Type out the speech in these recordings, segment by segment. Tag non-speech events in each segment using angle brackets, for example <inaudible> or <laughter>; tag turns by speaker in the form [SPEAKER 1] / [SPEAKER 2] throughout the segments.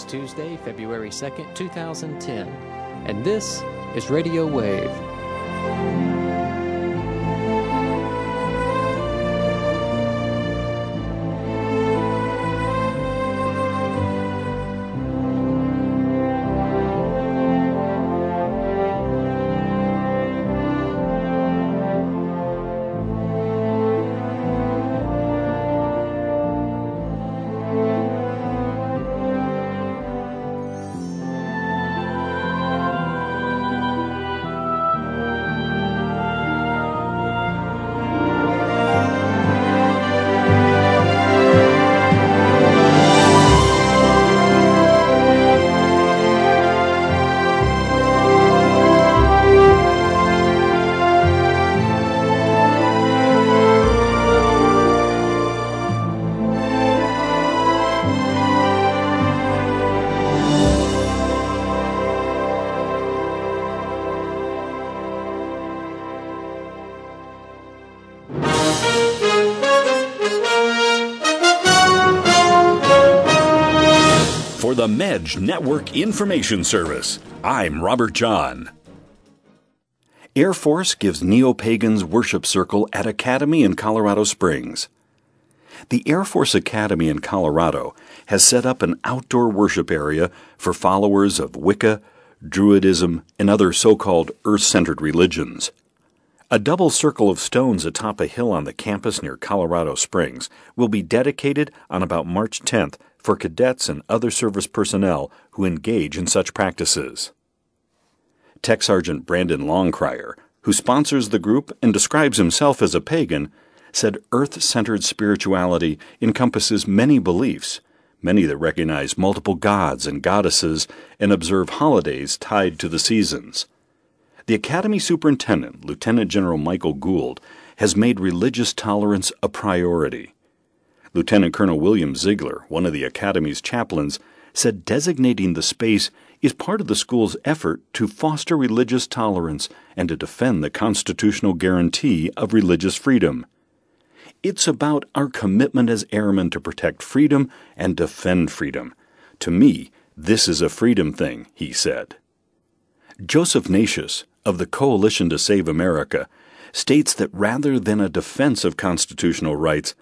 [SPEAKER 1] It's Tuesday, February 2nd, 2010, and this is Radio Wave.
[SPEAKER 2] Medj Network Information Service, I'm Robert John. Air Force gives neo pagans worship circle at Academy in Colorado Springs. The Air Force Academy in Colorado has set up an outdoor worship area for followers of Wicca, Druidism, and other so called earth centered religions. A double circle of stones atop a hill on the campus near Colorado Springs will be dedicated on about March 10th for cadets and other service personnel who engage in such practices. Tech Sergeant Brandon Longcrier, who sponsors the group and describes himself as a pagan, said earth centered spirituality encompasses many beliefs, many that recognize multiple gods and goddesses and observe holidays tied to the seasons. The Academy Superintendent, Lieutenant General Michael Gould, has made religious tolerance a priority. Lieutenant Colonel William Ziegler, one of the Academy's chaplains, said designating the space is part of the school's effort to foster religious tolerance and to defend the constitutional guarantee of religious freedom. It's about our commitment as airmen to protect freedom and defend freedom. To me, this is a freedom thing, he said. Joseph Natius, of the Coalition to Save America, states that rather than a defense of constitutional rights,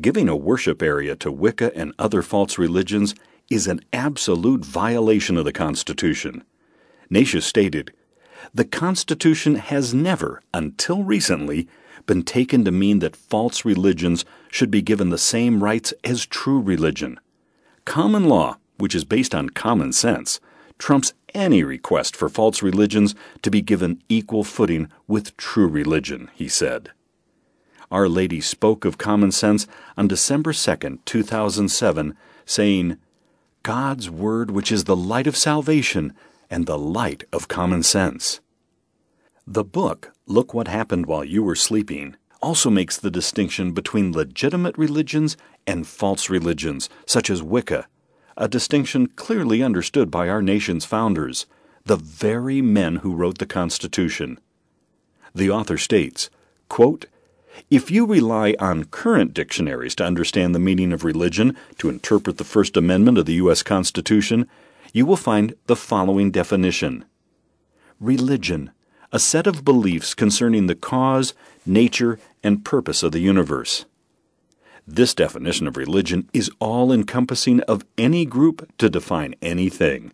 [SPEAKER 2] Giving a worship area to Wicca and other false religions is an absolute violation of the Constitution. Natius stated, The Constitution has never, until recently, been taken to mean that false religions should be given the same rights as true religion. Common law, which is based on common sense, trumps any request for false religions to be given equal footing with true religion, he said. Our Lady spoke of common sense on December 2, 2007, saying, God's Word, which is the light of salvation and the light of common sense. The book, Look What Happened While You Were Sleeping, also makes the distinction between legitimate religions and false religions, such as Wicca, a distinction clearly understood by our nation's founders, the very men who wrote the Constitution. The author states, quote, if you rely on current dictionaries to understand the meaning of religion to interpret the First Amendment of the U.S. Constitution, you will find the following definition Religion, a set of beliefs concerning the cause, nature, and purpose of the universe. This definition of religion is all encompassing of any group to define anything.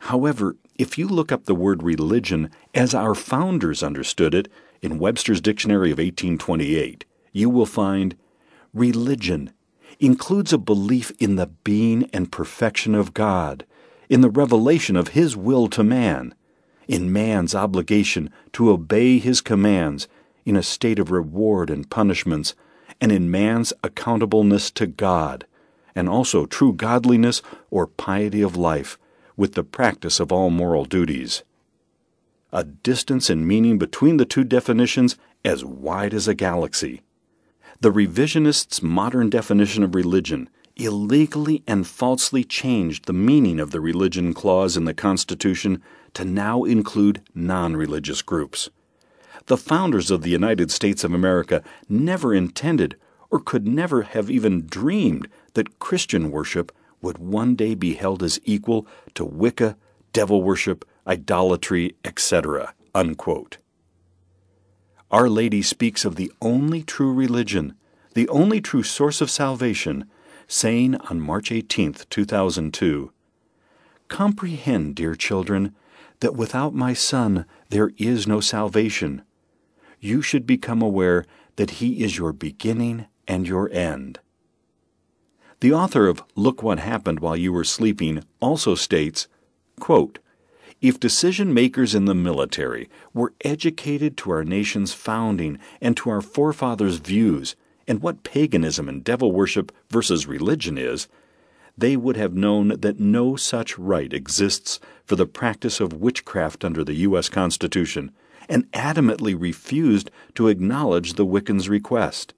[SPEAKER 2] However, if you look up the word religion as our founders understood it, in Webster's Dictionary of 1828, you will find religion includes a belief in the being and perfection of God, in the revelation of His will to man, in man's obligation to obey His commands in a state of reward and punishments, and in man's accountableness to God, and also true godliness or piety of life, with the practice of all moral duties a distance in meaning between the two definitions as wide as a galaxy. The revisionists' modern definition of religion illegally and falsely changed the meaning of the religion clause in the Constitution to now include non religious groups. The founders of the United States of America never intended or could never have even dreamed that Christian worship would one day be held as equal to Wicca, devil worship, idolatry, etc. Unquote. Our Lady speaks of the only true religion, the only true source of salvation, saying on March 18, 2002, Comprehend, dear children, that without my Son there is no salvation. You should become aware that He is your beginning and your end. The author of Look What Happened While You Were Sleeping also states, quote, if decision makers in the military were educated to our nation's founding and to our forefathers' views and what paganism and devil worship versus religion is, they would have known that no such right exists for the practice of witchcraft under the U.S. Constitution and adamantly refused to acknowledge the Wiccan's request.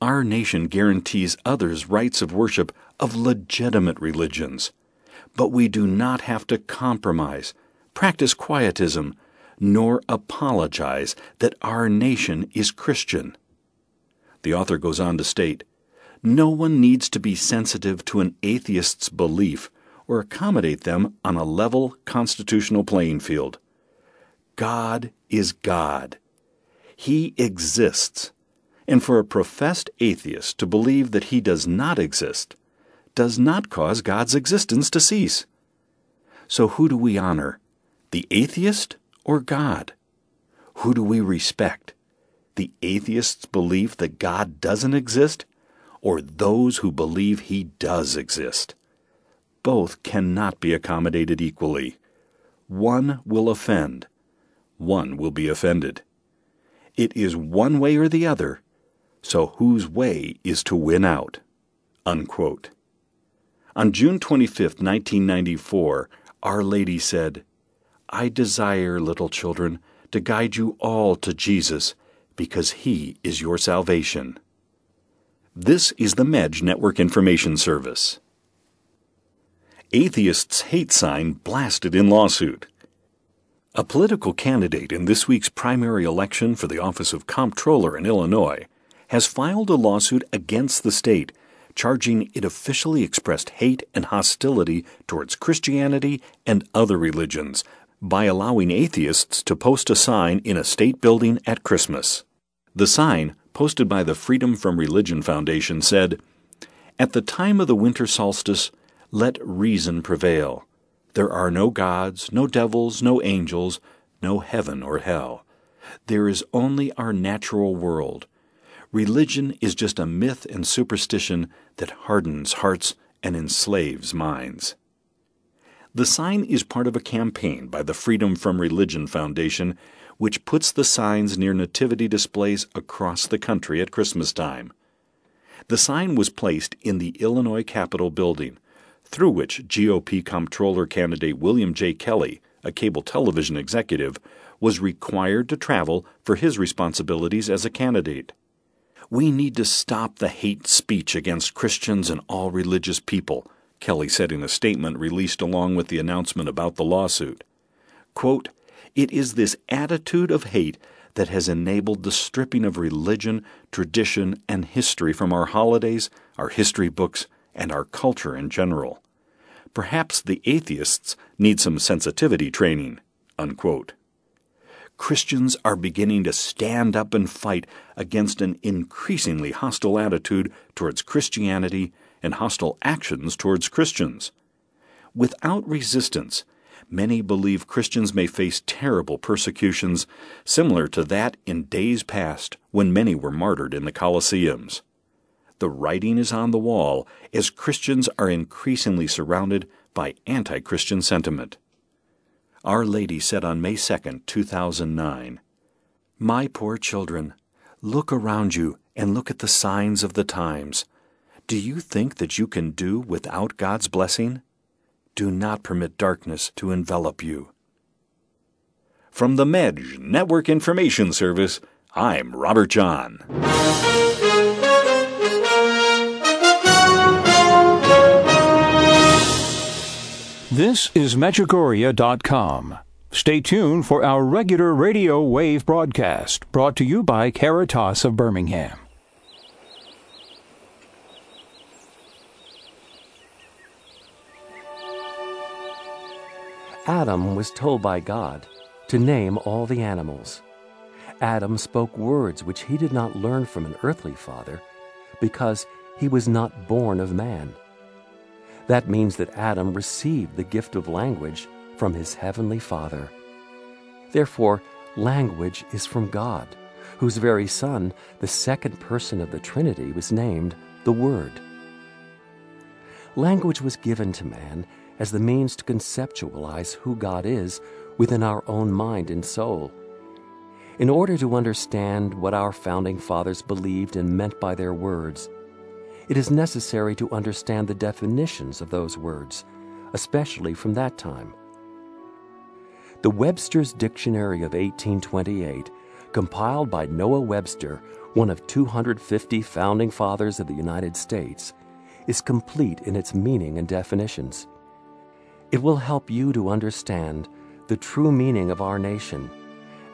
[SPEAKER 2] Our nation guarantees others rights of worship of legitimate religions but we do not have to compromise, practice quietism, nor apologize that our nation is Christian. The author goes on to state No one needs to be sensitive to an atheist's belief or accommodate them on a level constitutional playing field. God is God. He exists. And for a professed atheist to believe that he does not exist does not cause God's existence to cease. So who do we honor? The atheist or God? Who do we respect? The atheist's belief that God doesn't exist or those who believe he does exist? Both cannot be accommodated equally. One will offend, one will be offended. It is one way or the other, so whose way is to win out? Unquote. On June 25, 1994, Our Lady said, I desire, little children, to guide you all to Jesus, because He is your salvation. This is the MEDJ Network Information Service. Atheists' hate sign blasted in lawsuit. A political candidate in this week's primary election for the office of comptroller in Illinois has filed a lawsuit against the state charging it officially expressed hate and hostility towards Christianity and other religions by allowing atheists to post a sign in a state building at Christmas. The sign, posted by the Freedom from Religion Foundation, said, At the time of the winter solstice, let reason prevail. There are no gods, no devils, no angels, no heaven or hell. There is only our natural world Religion is just a myth and superstition that hardens hearts and enslaves minds. The sign is part of a campaign by the Freedom from Religion Foundation, which puts the signs near nativity displays across the country at Christmas time. The sign was placed in the Illinois Capitol building, through which GOP comptroller candidate William J. Kelly, a cable television executive, was required to travel for his responsibilities as a candidate. We need to stop the hate speech against Christians and all religious people, Kelly said in a statement released along with the announcement about the lawsuit. Quote, It is this attitude of hate that has enabled the stripping of religion, tradition, and history from our holidays, our history books, and our culture in general. Perhaps the atheists need some sensitivity training. Unquote. Christians are beginning to stand up and fight against an increasingly hostile attitude towards Christianity and hostile actions towards Christians. Without resistance, many believe Christians may face terrible persecutions similar to that in days past when many were martyred in the Colosseums. The writing is on the wall as Christians are increasingly surrounded by anti Christian sentiment. Our Lady said on May 2, 2009, My poor children, look around you and look at the signs of the times. Do you think that you can do without God's blessing? Do not permit darkness to envelop you. From the MEDJ Network Information Service, I'm Robert John.
[SPEAKER 3] This is Medjugorje.com. Stay tuned for our regular radio wave broadcast brought to you by Caritas of Birmingham.
[SPEAKER 4] Adam was told by God to name all the animals. Adam spoke words which he did not learn from an earthly father because he was not born of man. That means that Adam received the gift of language from his heavenly Father. Therefore, language is from God, whose very Son, the second person of the Trinity, was named the Word. Language was given to man as the means to conceptualize who God is within our own mind and soul. In order to understand what our founding fathers believed and meant by their words, it is necessary to understand the definitions of those words, especially from that time. The Webster's Dictionary of 1828, compiled by Noah Webster, one of 250 founding fathers of the United States, is complete in its meaning and definitions. It will help you to understand the true meaning of our nation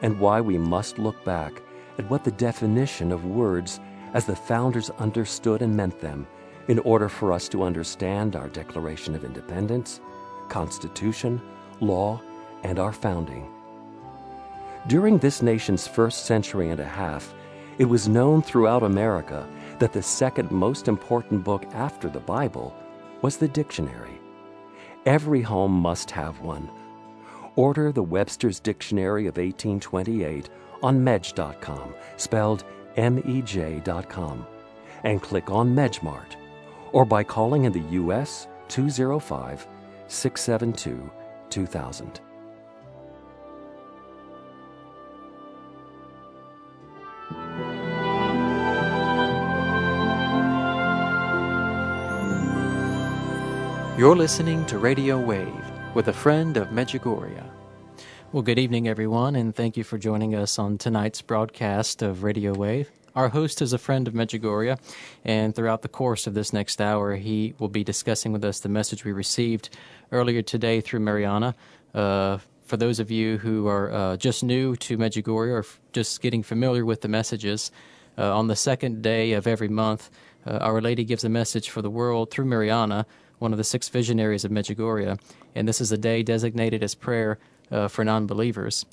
[SPEAKER 4] and why we must look back at what the definition of words as the founders understood and meant them in order for us to understand our Declaration of Independence, Constitution, law, and our founding. During this nation's first century and a half, it was known throughout America that the second most important book after the Bible was the dictionary. Every home must have one. Order the Webster's Dictionary of 1828 on medj.com, spelled M-E-J.com, and click on MedjMart, or by calling in the U.S. 205 672 2000.
[SPEAKER 1] You're listening to Radio Wave with a friend of Medjugorje. Well, good evening, everyone, and thank you for joining us on tonight's broadcast of Radio Wave. Our host is a friend of Medjugorje, and throughout the course of this next hour, he will be discussing with us the message we received earlier today through Mirjana. Uh, for those of you who are uh, just new to Medjugorje or f- just getting familiar with the messages, uh, on the second day of every month, uh, Our Lady gives a message for the world through Mirjana one of the six visionaries of Medjugorje, and this is a day designated as prayer uh, for non believers.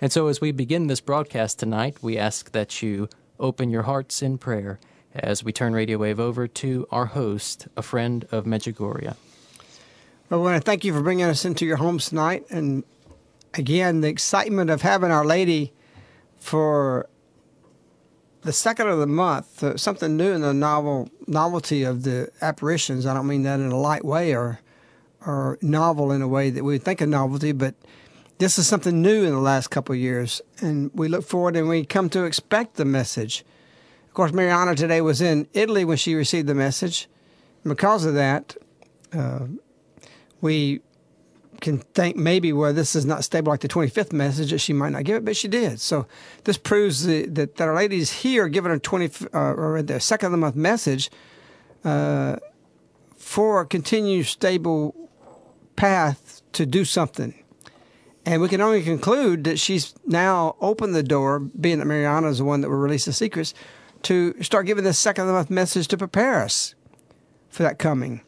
[SPEAKER 1] And so, as we begin this broadcast tonight, we ask that you open your hearts in prayer as we turn Radio Wave over to our host, a friend of Medjugorje.
[SPEAKER 5] Well, we want to thank you for bringing us into your homes tonight. And again, the excitement of having Our Lady for the second of the month, uh, something new in the novel novelty of the apparitions. I don't mean that in a light way or or novel in a way that we think of novelty, but this is something new in the last couple of years, and we look forward and we come to expect the message. Of course, Mirjana today was in Italy when she received the message. And because of that, uh, we can think maybe well this is not stable like the 25th message that she might not give it, but she did. So this proves the, that, that our ladies here giving her 20 uh, or the second of the month message uh, for a continued stable path to do something. And we can only conclude that she's now opened the door, being that Mirjana is the one that will release the secrets, to start giving this second of the month message to prepare us for that coming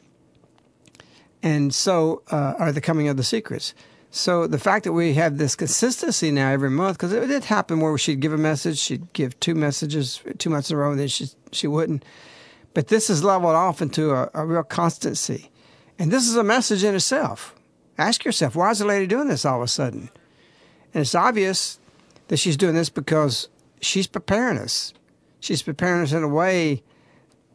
[SPEAKER 5] and so uh, are the coming of the secrets. So the fact that we have this consistency now every month, because it did happen where she'd give a message, she'd give two messages two months in a row, and then she she wouldn't. But this is leveled off into a, a real constancy, and this is a message in itself. Ask yourself, why is the lady doing this all of a sudden? And it's obvious that she's doing this because she's preparing us. She's preparing us in a way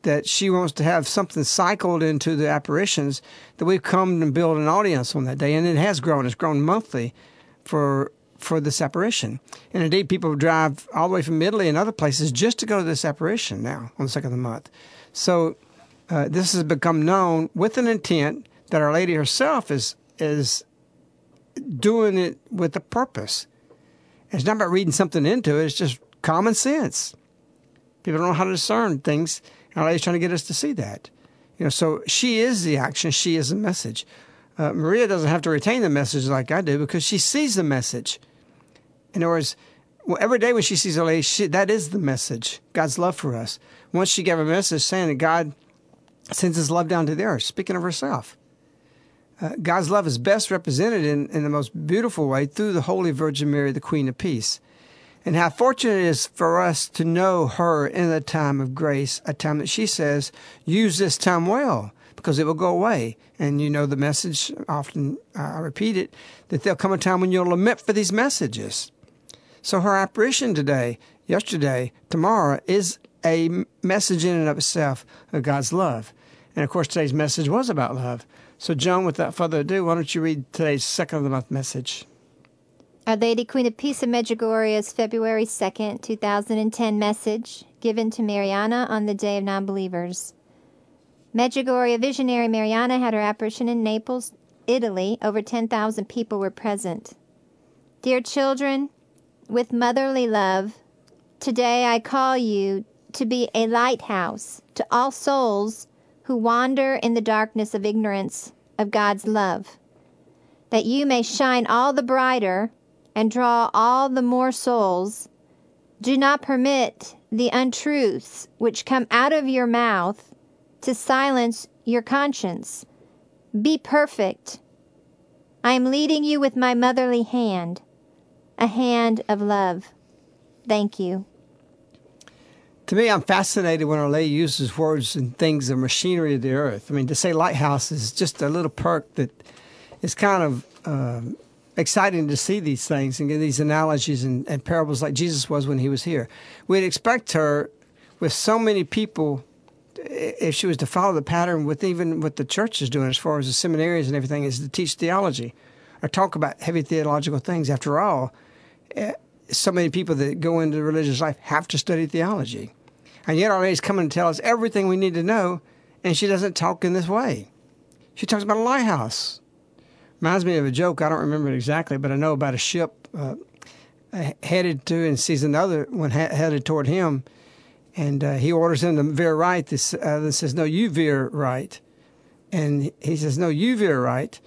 [SPEAKER 5] that she wants to have something cycled into the apparitions that we've come and build an audience on that day, and it has grown. It's grown monthly for for this apparition, and indeed, people drive all the way from Italy and other places just to go to this apparition now on the second of the month. So uh, this has become known with an intent that Our Lady herself is is doing it with a purpose. It's not about reading something into it; it's just common sense. People don't know how to discern things and our Lady's trying to get us to see that. You know, so she is the action, she is the message. Uh, Maria doesn't have to retain the message like I do because she sees the message. In other words, well, every day when she sees a lady, she, that is the message God's love for us. Once she gave a message saying that God sends his love down to the earth, speaking of herself. Uh, God's love is best represented in, in the most beautiful way through the Holy Virgin Mary, the Queen of Peace. And how fortunate it is for us to know her in a time of grace, a time that she says, use this time well because it will go away. And you know the message, often I repeat it, that there'll come a time when you'll lament for these messages. So her apparition today, yesterday, tomorrow is a message in and of itself of God's love. And of course, today's message was about love. So, Joan, without further ado, why don't you read today's second of the month message?
[SPEAKER 6] Our Lady Queen of Peace of Medjugorje's February 2nd, 2010 message given to Mirjana on the Day of Non-Believers. Medjugorje visionary Mirjana had her apparition in Naples, Italy. Over 10,000 people were present. Dear children, with motherly love, today I call you to be a lighthouse to all souls who wander in the darkness of ignorance of God's love, that you may shine all the brighter and draw all the more souls, do not permit the untruths which come out of your mouth to silence your conscience. Be perfect. I am leading you with my motherly hand, a hand of love. Thank you.
[SPEAKER 5] To me, I'm fascinated when Our Lady uses words and things of machinery of the earth. I mean, to say lighthouse is just a little perk that is kind of um, exciting to see these things and get these analogies and, and parables like Jesus was when he was here. We'd expect her with so many people if she was to follow the pattern with even what the church is doing as far as the seminaries and everything is to teach theology or talk about heavy theological things. After all, eh, so many people that go into religious life have to study theology. And yet Our Lady's coming to tell us everything we need to know, and she doesn't talk in this way. She talks about a lighthouse. Reminds me of a joke. I don't remember it exactly, but I know about a ship uh, headed to and sees another one ha- headed toward him, and uh, he orders him to veer right. This other says, "No, you veer right," and he says, "No, you veer right,"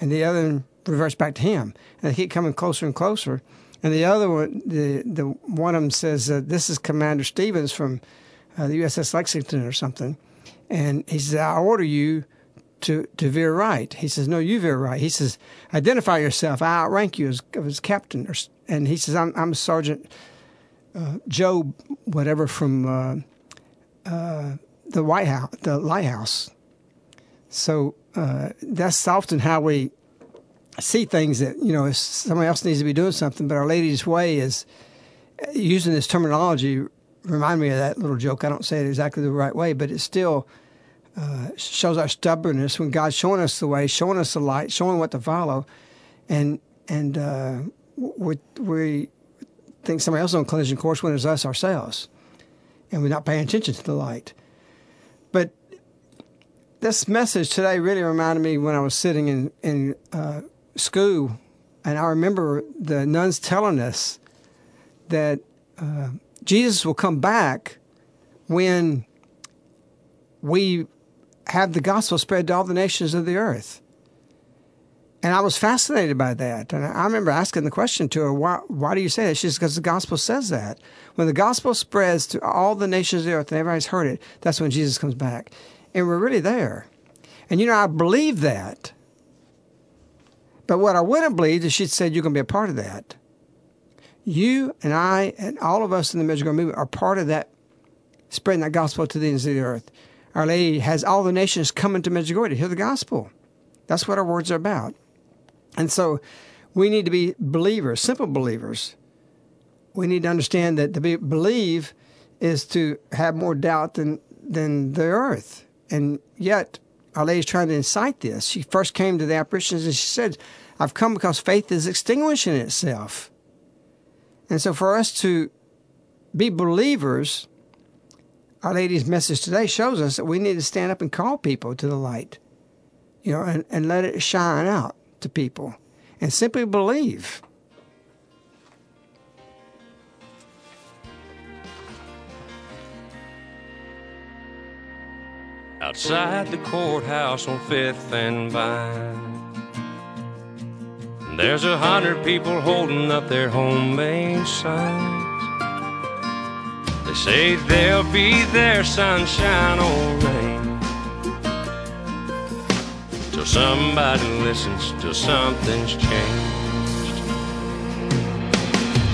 [SPEAKER 5] and the other one reverts back to him, and they keep coming closer and closer. And the other one, the the one of them says, uh, "This is Commander Stevens from uh, the USS Lexington or something," and he says, "I order you." to, to veer right. He says, no, you veer right. He says, identify yourself. I outrank you as, as captain. Or, and he says, I'm, I'm Sergeant uh, Joe, whatever, from uh, uh, the White House, the lighthouse. So uh, that's often how we see things that, you know, somebody else needs to be doing something, but Our Lady's way is uh, using this terminology. Remind me of that little joke. I don't say it exactly the right way, but it still – uh, shows our stubbornness when God's showing us the way, showing us the light, showing what to follow, and and uh, we, we think somebody else is on collision course when it's us ourselves, and we're not paying attention to the light. But this message today really reminded me when I was sitting in in uh, school, and I remember the nuns telling us that uh, Jesus will come back when we have the gospel spread to all the nations of the earth. And I was fascinated by that. And I remember asking the question to her, why, why do you say that? She says, because the gospel says that. When the gospel spreads to all the nations of the earth and everybody's heard it, that's when Jesus comes back. And we're really there. And you know, I believe that. But what I wouldn't believe is she'd said, you're going to be a part of that. You and I and all of us in the Medjugorje movement are part of that, spreading that gospel to the ends of the earth. Our Lady has all the nations coming to Medjugorje to hear the gospel. That's what our words are about. And so we need to be believers, simple believers. We need to understand that to be, believe is to have more doubt than, than the earth. And yet, Our Lady is trying to incite this. She first came to the apparitions and she said, I've come because faith is extinguishing itself. And so for us to be believers our Lady's message today shows us that we need to stand up and call people to the light, you know, and, and let it shine out to people and simply believe.
[SPEAKER 7] Outside the courthouse on Fifth and Vine. There's a hundred people holding up their homemade signs. They say they'll be there, sunshine or rain, till somebody listens, till something's changed.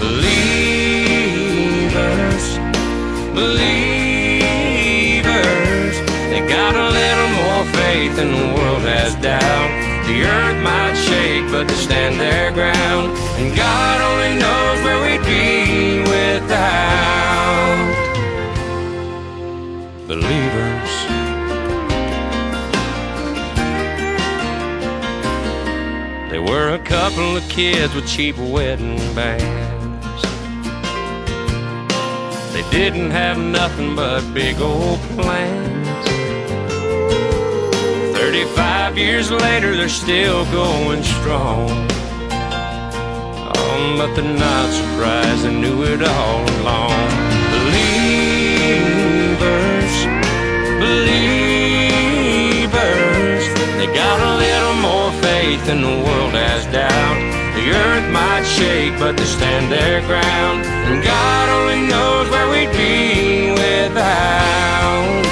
[SPEAKER 7] Believers, believers, they got a little more faith than the world has doubt. The earth might shake, but they stand their ground. And God only knows where we'd be without believers. They were a couple of kids with cheap wedding bands. They didn't have nothing but big old plans. 35 years later, they're still going strong. Oh, but they're not surprised, they knew it all along. Believers, believers, they got a little more faith than the world has doubt. The earth might shake, but they stand their ground. And God only knows where we'd be without.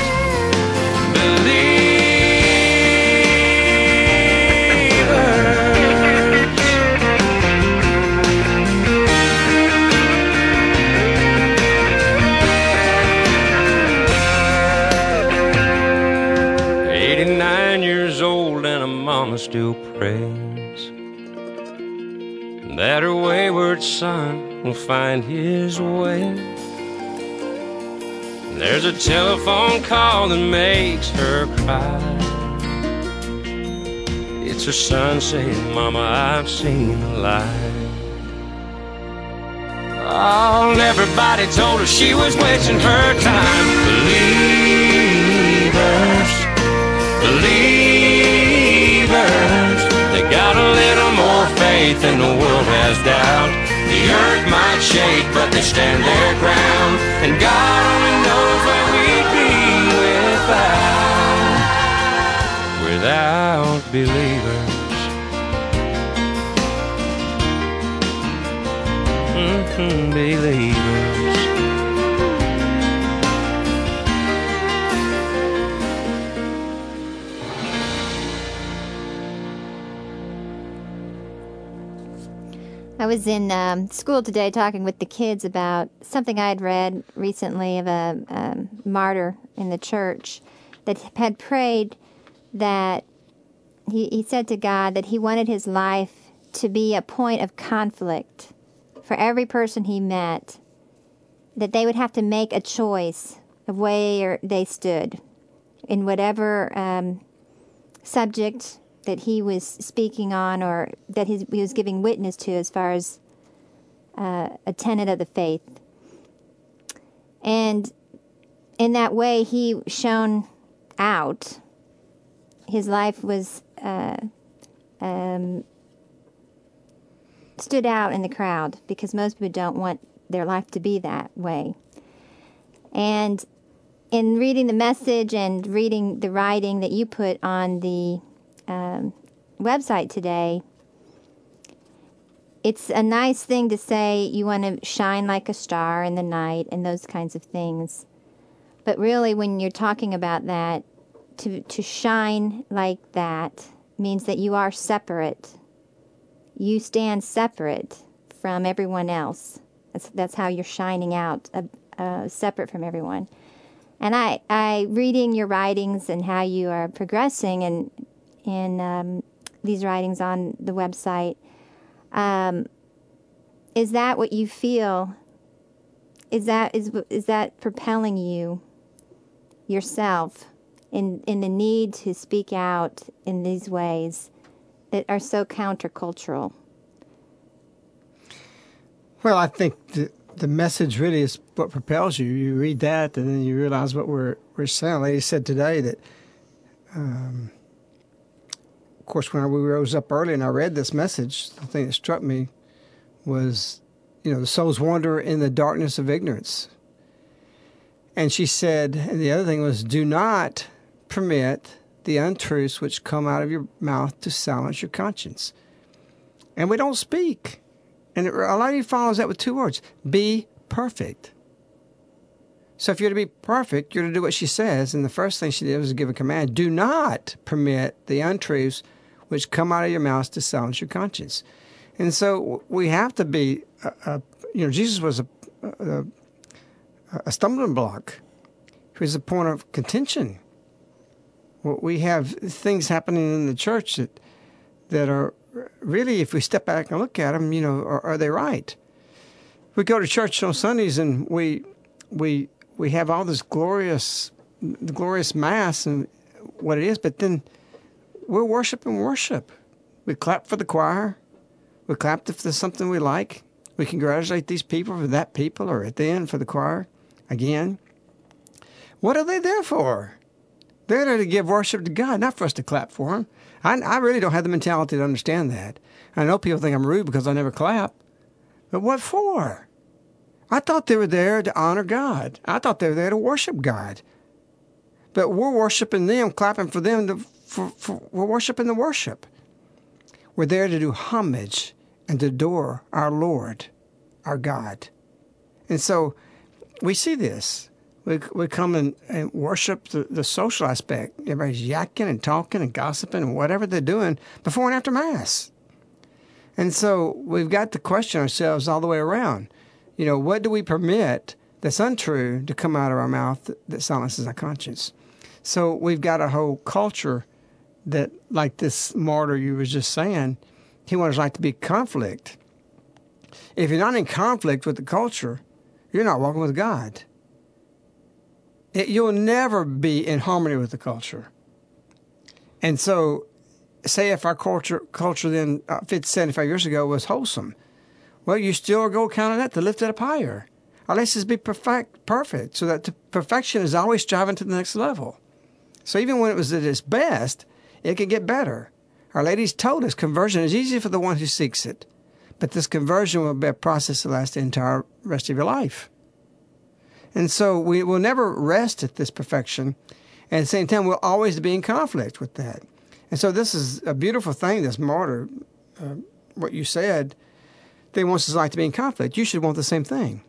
[SPEAKER 7] Still prays that her wayward son will find his way. There's a telephone call that makes her cry. It's her son saying, Mama, I've seen a light. Oh, everybody told her she was wasting her time. Believers, believers, faith than the world has doubt. The earth might shake, but they stand their ground. And God only knows where we'd be without, without believers. Mm-hmm, believers.
[SPEAKER 6] I was in um, school today talking with the kids about something I had read recently of a martyr in the church that had prayed that he, he said to God that he wanted his life to be a point of conflict for every person he met, that they would have to make a choice of where they stood in whatever um, subject that he was speaking on or that his, he was giving witness to as far as uh, a tenet of the faith. And in that way, he shone out. His life was uh, um, stood out in the crowd because most people don't want their life to be that way. And in reading the message and reading the writing that you put on the um, website today, it's a nice thing to say you want to shine like a star in the night and those kinds of things. But really, when you're talking about that, to, to shine like that means that you are separate. You stand separate from everyone else. That's, that's how you're shining out, uh, uh, separate from everyone. And I, I reading your writings and how you are progressing and in um, these writings on the website. Um, is that what you feel? Is that is is that propelling you yourself in in the need to speak out in these ways that are so countercultural?
[SPEAKER 5] Well, I think the, the message really is what propels you. You read that, and then you realize what we're we're saying. Lady said today that, um, of course, when we rose up early and I read this message, the thing that struck me was, you know, the soul's wander in the darkness of ignorance. And she said, and the other thing was, do not permit the untruths which come out of your mouth to silence your conscience. And we don't speak. And a lot of you follows that with two words be perfect. So if you're to be perfect, you're to do what she says. And the first thing she did was give a command do not permit the untruths which come out of your mouth to silence your conscience. And so we have to be, uh, uh, you know, Jesus was a, a, a stumbling block. He was a point of contention. We have things happening in the church that, that are really, if we step back and look at them, you know, are, are they right? We go to church on Sundays and we, we we have all this glorious, glorious mass and what it is, but then we're worshiping worship. We clap for the choir. We clap if there's something we like. We congratulate these people for that people or at the end for the choir again. What are they there for? They're there to give worship to God, not for us to clap for them. I, I really don't have the mentality to understand that. I know people think I'm rude because I never clap. But what for? I thought they were there to honor God. I thought they were there to worship God. But we're worshiping them, clapping for them. To, for, for, we're worshiping the worship. We're there to do homage and adore our Lord, our God. And so we see this. We, we come and, and worship the, the social aspect. Everybody's yakking and talking and gossiping and whatever they're doing before and after Mass. And so we've got to question ourselves all the way around you know, what do we permit that's untrue to come out of our mouth that silences our conscience? So we've got a whole culture that, like this martyr you was just saying, he wants like to be conflict. If you're not in conflict with the culture, you're not walking with God. It, you'll never be in harmony with the culture. And so, say if our culture culture then uh, 50, 75 years ago was wholesome, well, you still go count on that to lift it up higher. Our us be perfect, perfect, so that perfection is always striving to the next level. So even when it was at its best, it can get better. Our Lady's told us conversion is easy for the one who seeks it, but this conversion will be a process that lasts the entire rest of your life. And so we will never rest at this perfection. And at the same time, we'll always be in conflict with that. And so this is a beautiful thing, this martyr, uh, what you said, they want society to be in conflict. You should want the same thing.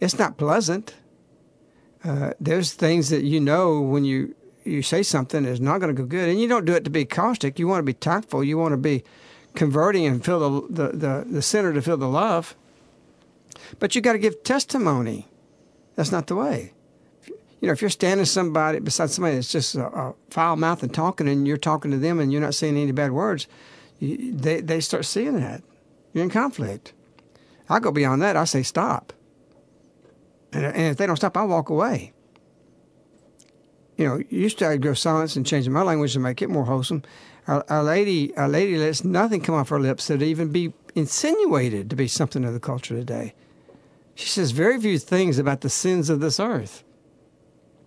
[SPEAKER 5] It's not pleasant. Uh, there's things that you know when you, you say something is not going to go good, and you don't do it to be caustic. You want to be tactful. You want to be converting and feel the, the, the, the sinner to feel the love. But you got to give testimony. That's not the way. You know, if you're standing somebody beside somebody that's just a, a foul mouth and talking, and you're talking to them and you're not saying any bad words, you, they they start seeing that you're in conflict. I go beyond that. I say stop. And, and if they don't stop, I walk away. You know, used to I'd go silence and change my language to make it more wholesome. Our lady, our lady lets nothing come off her lips that even be insinuated to be something of the culture today. She says very few things about the sins of this earth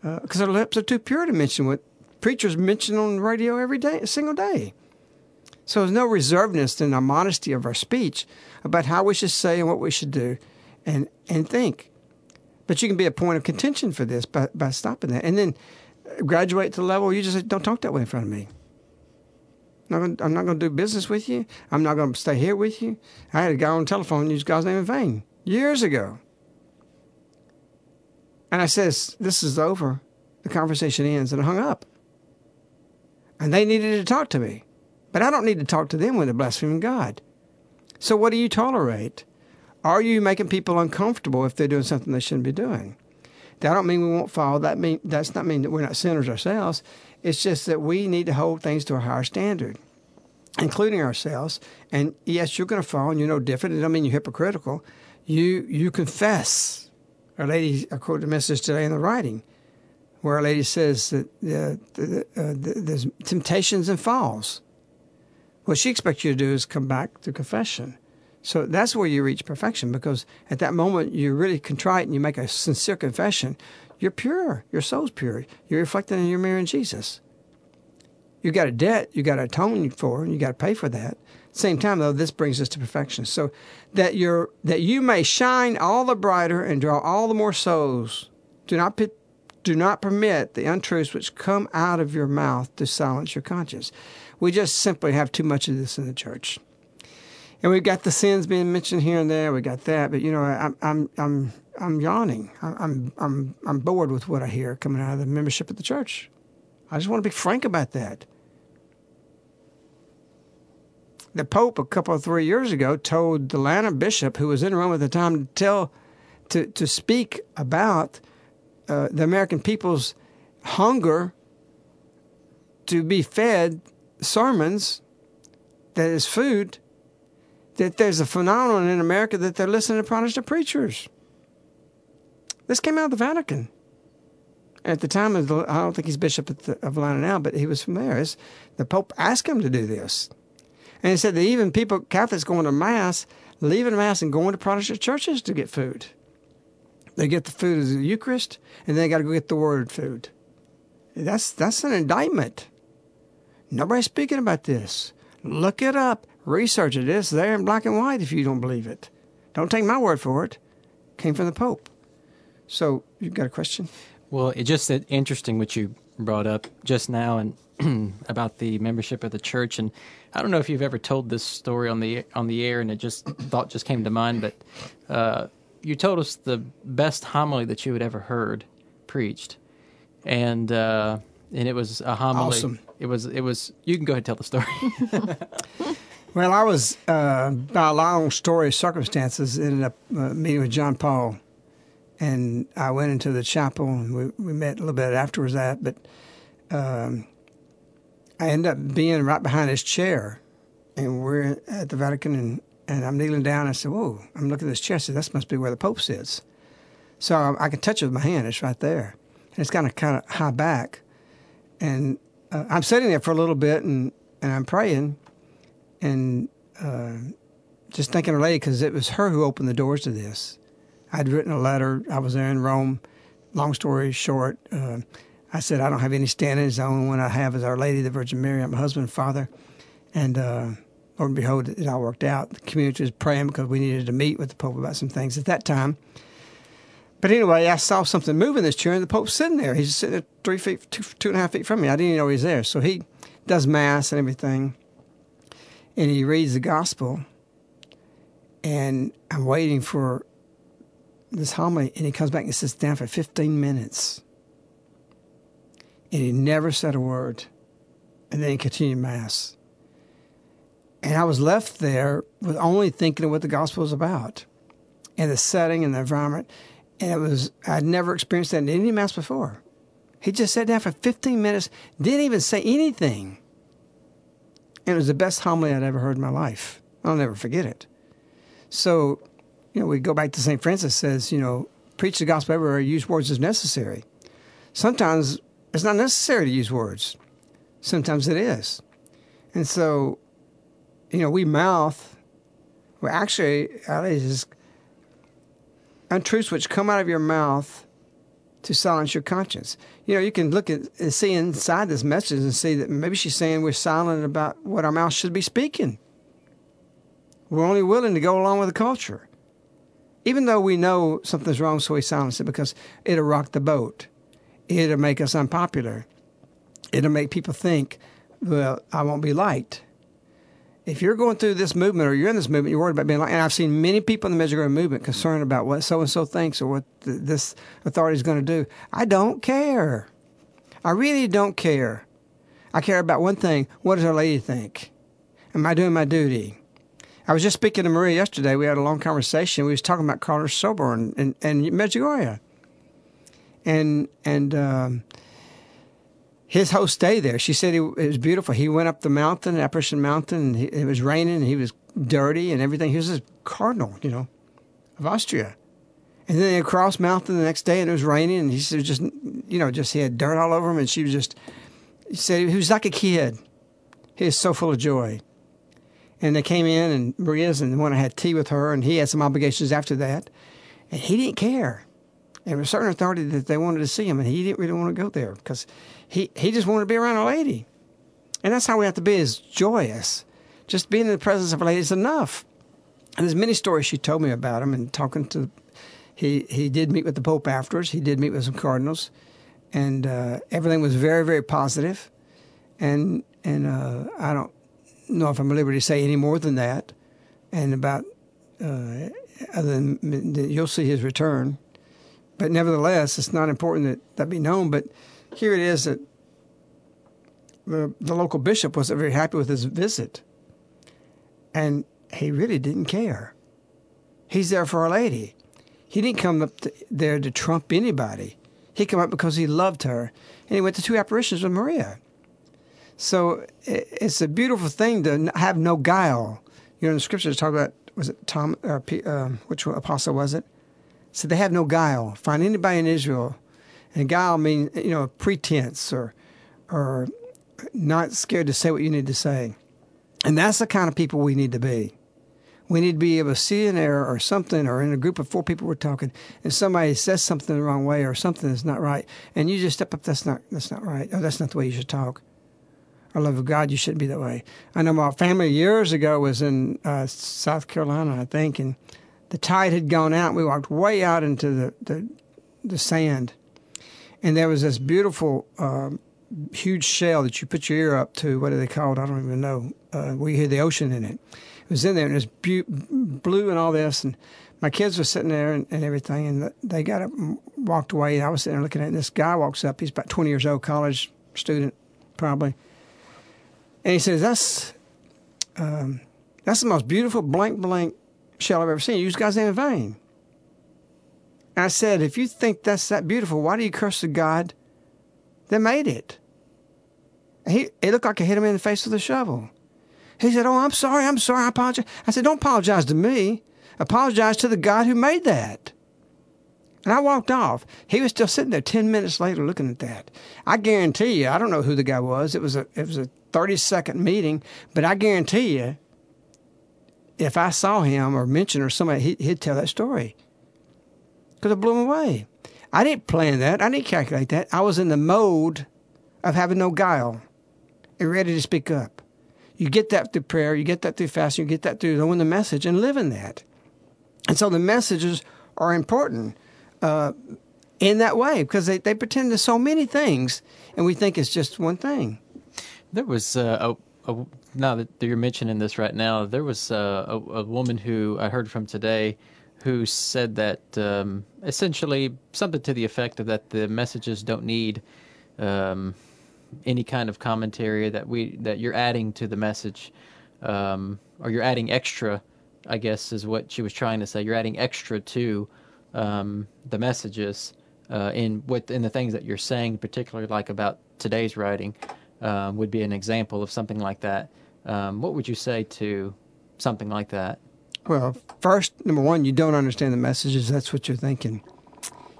[SPEAKER 5] because uh, her lips are too pure to mention what preachers mention on the radio every day, a single day. So there's no reservedness in our modesty of our speech about how we should say and what we should do and, and think. But you can be a point of contention for this by, by stopping that. And then graduate to the level you just say, don't talk that way in front of me. I'm not going to do business with you. I'm not going to stay here with you. I had a guy on the telephone use God's name in vain years ago. And I says, this is over. The conversation ends. And I hung up. And they needed to talk to me. But I don't need to talk to them when they're blaspheming God. So what do you tolerate? Are you making people uncomfortable if they're doing something they shouldn't be doing? That don't mean we won't fall. That mean that's not mean that we're not sinners ourselves. It's just that we need to hold things to a higher standard, including ourselves. And yes, you're going to fall, and you're no different. It don't mean you're hypocritical. You you confess. Our lady, I quoted a message today in the writing, where Our Lady says that uh, the, uh, the, there's temptations and falls. What she expects you to do is come back to confession. So that's where you reach perfection because at that moment you're really contrite and you make a sincere confession. You're pure. Your soul's pure. You're reflecting in your mirror in Jesus. You got a debt you got to atone for, and you got to pay for that. Same time though, this brings us to perfection. So that you're that you may shine all the brighter and draw all the more souls. Do not do not permit the untruths which come out of your mouth to silence your conscience. We just simply have too much of this in the church. And we've got the sins being mentioned here and there. We got that, but you know, I'm I'm I'm I'm yawning. I'm I'm I'm bored with what I hear coming out of the membership of the church. I just want to be frank about that. The Pope, a couple of three years ago, told the Atlanta bishop, who was in Rome at the time, to tell to to speak about uh, the American people's hunger to be fed sermons that is food. That there's a phenomenon in America that they're listening to Protestant preachers. This came out of the Vatican. At the time, of the, I don't think he's bishop of, Atlanta now, but he was from there. It's, the Pope asked him to do this. And he said that even people, Catholics going to Mass, leaving Mass and going to Protestant churches to get food. They get the food of the Eucharist, and then they got to go get the Word food. That's, that's an indictment. Nobody's speaking about this. Look it up. Research it. It's there in black and white if you don't believe it. Don't take my word for it. Came from the Pope. So, you've got a question?
[SPEAKER 1] Well, it just that interesting what you brought up just now and <clears throat> about the membership of the church. And I don't know if you've ever told this story on the on the air, and it just thought just came to mind. But uh, you told us the best homily that you had ever heard preached, and uh, and it was a homily.
[SPEAKER 5] Awesome.
[SPEAKER 1] It was it was. You can go ahead and tell the story. <laughs> <laughs>
[SPEAKER 5] Well, I was, uh, by a long story of circumstances, ended up uh, meeting with John Paul. And I went into the chapel and we, we met a little bit afterwards that, but um, I ended up being right behind his chair. And we're at the Vatican and, and I'm kneeling down. And I said, Whoa, I'm looking at this chair. I said, That must be where the Pope sits. So I, I can touch it with my hand. It's right there. And it's kind of kind of high back. And uh, I'm sitting there for a little bit and, and I'm praying and uh, just thanking Our Lady because it was her who opened the doors to this. I'd written a letter. I was there in Rome. Long story short, uh, I said I don't have any standings. The only one I have is Our Lady, the Virgin Mary. I'm a husband and father, and uh, Lord and behold, it all worked out. The community was praying because we needed to meet with the Pope about some things at that time. But anyway, I saw something move in this chair, and the Pope's sitting there. He's sitting at three feet, two, two and a half feet from me. I didn't even know he was there. So he does mass and everything and he reads the gospel. And i'm waiting for this homily and he comes back and sits down for 15 minutes. And he never said a word. And then he continued mass. And i was left there with only thinking of what the gospel was about and the setting and the environment. And it was i'd never experienced that in any mass before. He just sat down for 15 minutes didn't even say anything and it was the best homily I'd ever heard in my life. I'll never forget it. So, you know, we go back to St. Francis says, you know, preach the gospel everywhere, use words as necessary. Sometimes it's not necessary to use words. Sometimes it is. And so, you know, we mouth, well, actually, is untruths which come out of your mouth to silence your conscience. You know, you can look at and see inside this message and see that maybe she's saying we're silent about what our mouth should be speaking. We're only willing to go along with the culture. Even though we know something's wrong, so we silence it because it'll rock the boat. It'll make us unpopular. It'll make people think, well, I won't be liked. If you're going through this movement or you're in this movement, you're worried about being liked. And I've seen many people in the Medjugorje movement concerned about what so and so thinks or what th- this authority is going to do. I don't care. I really don't care. I care about one thing. What does Our Lady think? Am I doing my duty? I was just speaking to Maria yesterday. We had a long conversation. We was talking about Cardinal Schönborn and, and, and Medjugorje. And, and, um, his whole stay there. She said it was beautiful. He went up the mountain, Apparition Mountain, and he, it was raining, and he was dirty and everything. He was a cardinal, you know, of Austria. And then they crossed mountain the next day, and it was raining, and he said just, you know, just he had dirt all over him, and she was just, he said he was like a kid. He was so full of joy. And they came in, and Maria's, and when I had tea with her, and he had some obligations after that, and he didn't care. There was a certain authority that they wanted to see him, and he didn't really want to go there because he, he just wanted to be around a lady. And that's how we have to be is joyous. Just being in the presence of a lady is enough. And there's many stories she told me about him and talking to he he did meet with the Pope afterwards. He did meet with some cardinals, and uh, everything was very very positive. And and uh, I don't know if I'm at liberty to say any more than that. And about uh, other than you'll see his return. but nevertheless, it's not important that that be known. But here it is that the, the local bishop wasn't very happy with his visit, and he really didn't care. He's there for Our Lady. He didn't come up to, there to trump anybody. He came up because he loved her, and he went to two apparitions with Maria. So it's a beautiful thing to have no guile. You know, in the scriptures talk about was it Tom or uh, which apostle was it? So they have no guile. Find anybody in Israel, and guile means you know pretense or or not scared to say what you need to say, and that's the kind of people we need to be. We need to be able to see an error or something, or in a group of four people we're talking, and somebody says something the wrong way or something that's not right, and you just step up. That's not that's not right. Oh, that's not the way you should talk. Our love of God, you shouldn't be that way. I know my family years ago was in uh, South Carolina, I think, and the tide had gone out. We walked way out into the the, the sand, and there was this beautiful. Um, huge shell that you put your ear up to. What are they called? I don't even know. Uh, we hear the ocean in it It was in there and it was bu- blue and all this. And my kids were sitting there and, and everything. And they got up and walked away. And I was sitting there looking at it. And this guy walks up. He's about 20 years old, college student, probably. And he says, That's um, that's the most beautiful blank blank shell I've ever seen. Use God's name in vain. I said, If you think that's that beautiful, why do you curse the God that made it? He, it looked like I hit him in the face with a shovel. He said, Oh, I'm sorry, I'm sorry, I apologize. I said, Don't apologize to me. Apologize to the God who made that. And I walked off. He was still sitting there 10 minutes later looking at that. I guarantee you, I don't know who the guy was. It was a, it was a 30 second meeting, but I guarantee you, if I saw him or mentioned or somebody, he, he'd tell that story. Because it blew him away. I didn't plan that. I didn't calculate that. I was in the mode of having no guile and ready to speak up. You get that through prayer, you get that through fasting, you get that through knowing the message and living that. And so the messages are important uh, in that way because they, they pretend to so many things and we think it's just one thing.
[SPEAKER 1] There was uh, a, a, now that you're mentioning this right now, there was uh, a, a, woman who I heard from today who said that um, essentially something to the effect of that the messages don't need um, any kind of commentary that we that you're adding to the message, um, or you're adding extra. I guess is what she was trying to say. You're adding extra to um, the messages uh, in what in the things that you're saying, particularly like about today's writing, um, would be an example of something like that. Um, what would you say to something like that?
[SPEAKER 5] Well, first, number one, you don't understand the messages. That's what you're thinking.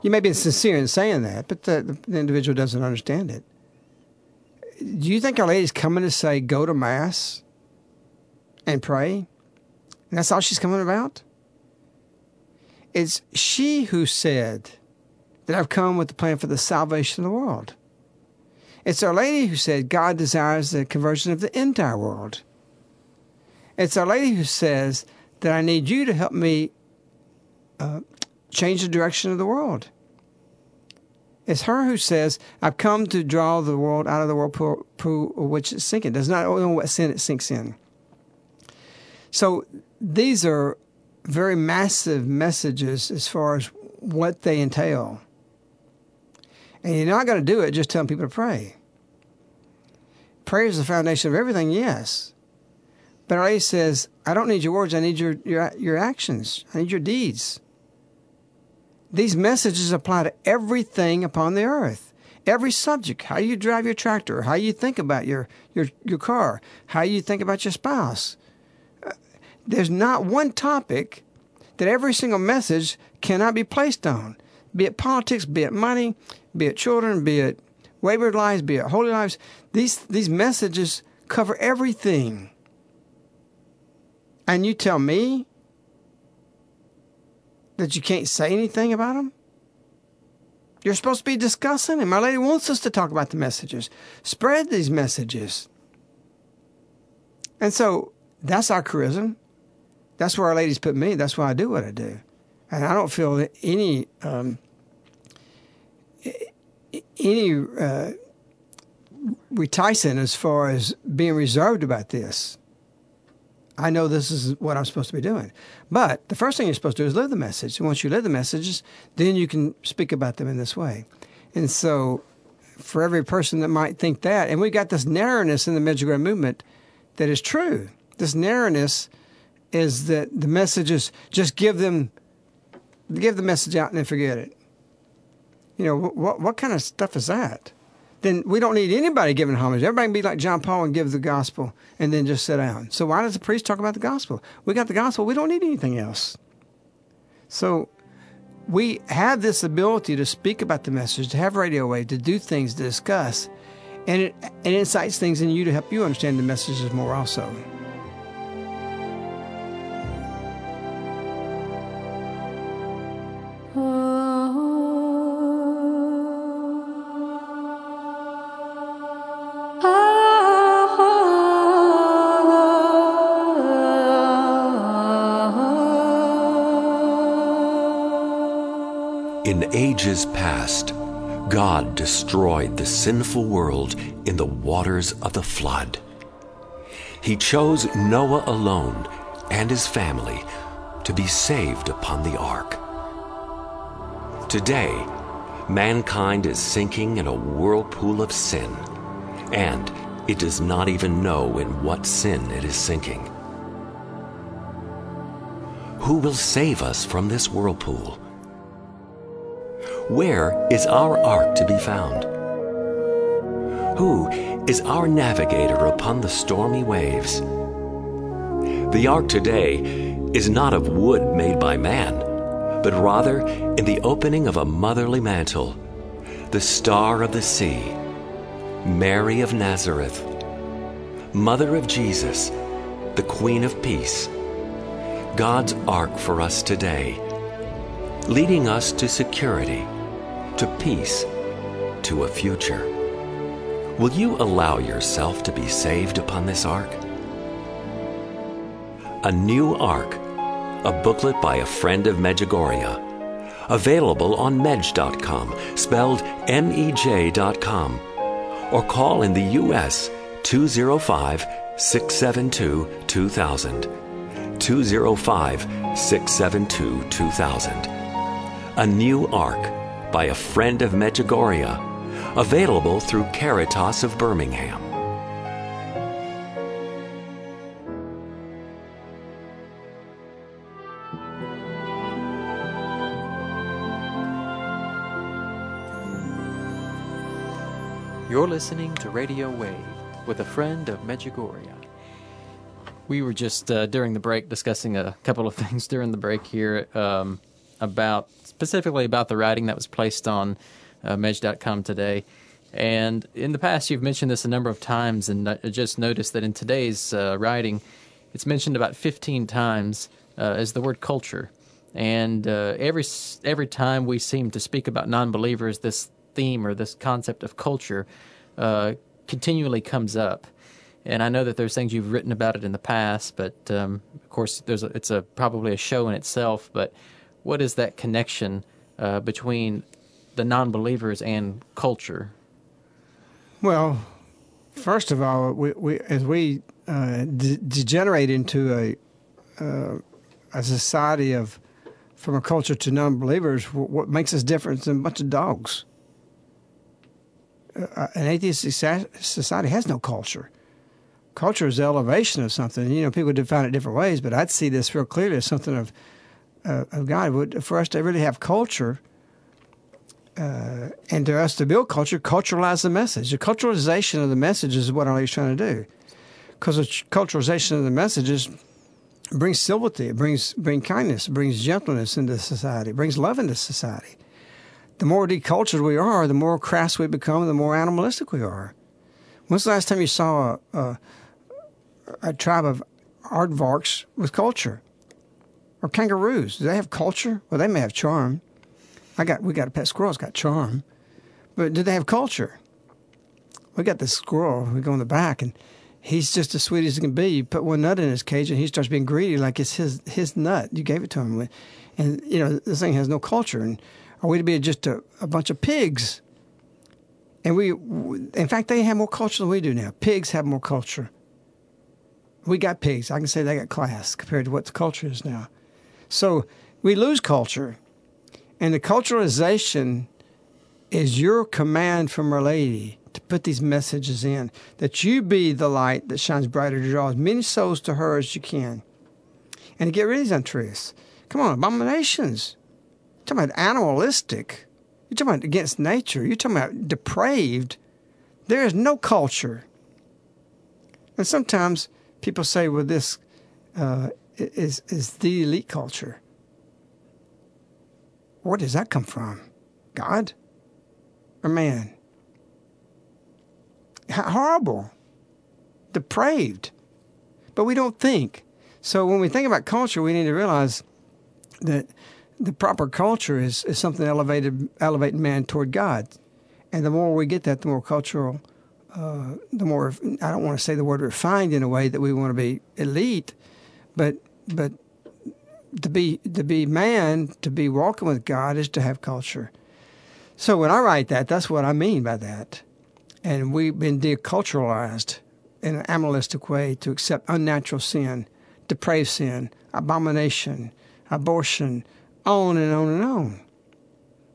[SPEAKER 5] You may be sincere in saying that, but the, the individual doesn't understand it do you think Our Lady's coming to say, go to Mass and pray? And that's all she's coming about? It's she who said that I've come with the plan for the salvation of the world. It's Our Lady who said God desires the conversion of the entire world. It's Our Lady who says that I need you to help me uh, change the direction of the world. It's her who says, I've come to draw the world out of the whirlpool which is sinking. Does not know what sin it sinks in. So these are very massive messages as far as what they entail. And you're not going to do it just telling people to pray. Prayer is the foundation of everything, yes. But Our says, I don't need your words, I need your, your, your actions, I need your deeds. These messages apply to everything upon the earth. Every subject, how you drive your tractor, how you think about your, your, your car, how you think about your spouse. There's not one topic that every single message cannot be placed on, be it politics, be it money, be it children, be it wayward lives, be it holy lives. These, these messages cover everything. And you tell me that you can't say anything about them? You're supposed to be discussing them. Our Lady wants us to talk about the messages, spread these messages. And so that's our charism. That's where Our Lady's put me. That's why I do what I do. And I don't feel any um, any uh, reticent as far as being reserved about this. I know this is what I'm supposed to be doing. But the first thing you're supposed to do is live the message. And once you live the messages, then you can speak about them in this way. And so, for every person that might think that, and we've got this narrowness in the Medjugorje movement that is true. This narrowness is that the messages just give them, give the message out and then forget it. You know, what, what kind of stuff is that? Then we don't need anybody giving homage. Everybody can be like John Paul and give the gospel and then just sit down. So why does the priest talk about the gospel? We got the gospel. We don't need anything else. So we have this ability to speak about the message, to have radio wave, to do things, to discuss, and it, it incites things in you to help you understand the messages more also.
[SPEAKER 4] Ages past, God destroyed the sinful world in the waters of the flood. He chose Noah alone and his family to be saved upon the ark. Today, mankind is sinking in a whirlpool of sin, and it does not even know in what sin it is sinking. Who will save us from this whirlpool? Where is our ark to be found? Who is our navigator upon the stormy waves? The ark today is not of wood made by man, but rather in the opening of a motherly mantle, the star of the sea, Mary of Nazareth, Mother of Jesus, the Queen of Peace, God's ark for us today, leading us to security to peace, to a future. Will you allow yourself to be saved upon this ark? A New Ark, a booklet by a friend of Medjugorje. Available on Mej.com, spelled M E J.com, or call in the U.S. 205 672 2000. 205 672 2000. A New Ark by a friend of Medjugorje, available through Caritas of Birmingham.
[SPEAKER 1] You're listening to Radio Wave with a friend of Medjugorje. We were just uh, during the break discussing a couple of <laughs> things during the break here um, about specifically about the writing that was placed on uh, Mej.com today. And in the past, you've mentioned this a number of times, and I just noticed that in today's uh, writing, it's mentioned about 15 times uh, as the word culture. And uh, every every time we seem to speak about non-believers, this theme or this concept of culture uh, continually comes up. And I know that there's things you've written about it in the past, but um, of course, there's a, it's a probably a show in itself. But what is that connection uh, between the non-believers and culture?
[SPEAKER 5] Well, first of all, we, we as we uh, de- degenerate into a uh, a society of from a culture to non-believers, what makes us different than a bunch of dogs? Uh, an atheist society has no culture. Culture is the elevation of something. You know, people define it different ways, but I'd see this real clearly as something of uh, of God. For us to really have culture, uh, and to us to build culture, culturalize the message. The culturalization of the message is what I'm always trying to do, because the culturalization of the messages brings civility, it brings bring kindness, it brings gentleness into society, it brings love into society. The more decultured we are, the more crass we become, the more animalistic we are. When's the last time you saw a, a, a tribe of aardvarks with culture? Or kangaroos? Do they have culture? Well, they may have charm. I got we got a pet squirrel's got charm, but do they have culture? We got this squirrel. We go in the back, and he's just as sweet as he can be. You put one nut in his cage, and he starts being greedy like it's his his nut. You gave it to him, and you know this thing has no culture. And are we to be just a, a bunch of pigs? And we, in fact, they have more culture than we do now. Pigs have more culture. we got pigs. I can say they got class compared to what the culture is now. So we lose culture. And the culturalization is your command from Our Lady to put these messages in, that you be the light that shines brighter to draw as many souls to her as you can. And to get rid of these untruths. Come on, abominations. You're talking about animalistic. You're talking about against nature. You're talking about depraved. There is no culture. And sometimes people say, well, this uh, is, is the elite culture. Where does that come from? God or man? Horrible, depraved. But we don't think. So when we think about culture, we need to realize that the proper culture is, is something elevated, elevating man toward God. And the more we get that, the more cultural, uh, the more, I don't want to say the word refined in a way that we want to be elite, but, but to be, to be man, to be walking with God is to have culture. So when I write that, that's what I mean by that. And we've been deculturalized in an animalistic way to accept unnatural sin, depraved sin, abomination, abortion, on and on and on.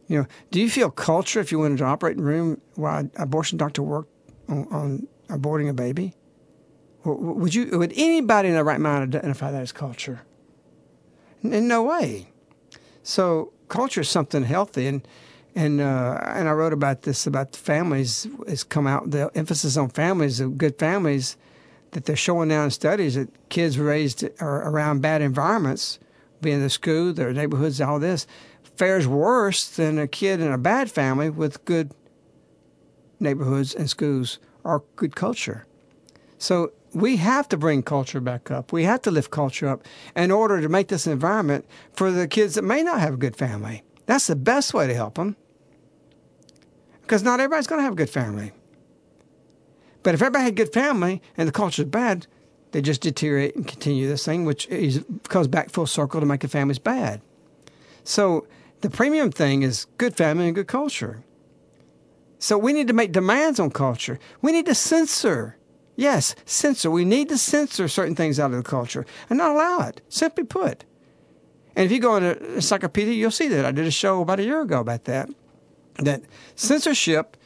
[SPEAKER 5] You know, do you feel culture if you went into an operating room while abortion doctor worked on, on aborting a baby? Would you? Would anybody in their right mind identify that as culture? In no way. So culture is something healthy, and and uh, and I wrote about this about the families. has come out the emphasis on families, good families, that they're showing now in studies that kids raised around bad environments being in the school, their neighborhoods, all this, fares worse than a kid in a bad family with good neighborhoods and schools or good culture. So we have to bring culture back up. We have to lift culture up in order to make this environment for the kids that may not have a good family. That's the best way to help them. Because not everybody's going to have a good family. But if everybody had a good family and the culture is bad, they just deteriorate and continue this thing, which is, comes back full circle to make the families bad. So the premium thing is good family and good culture. So we need to make demands on culture. We need to censor. Yes, censor. We need to censor certain things out of the culture and not allow it, simply put. And if you go into encyclopedia, you'll see that. I did a show about a year ago about that. That censorship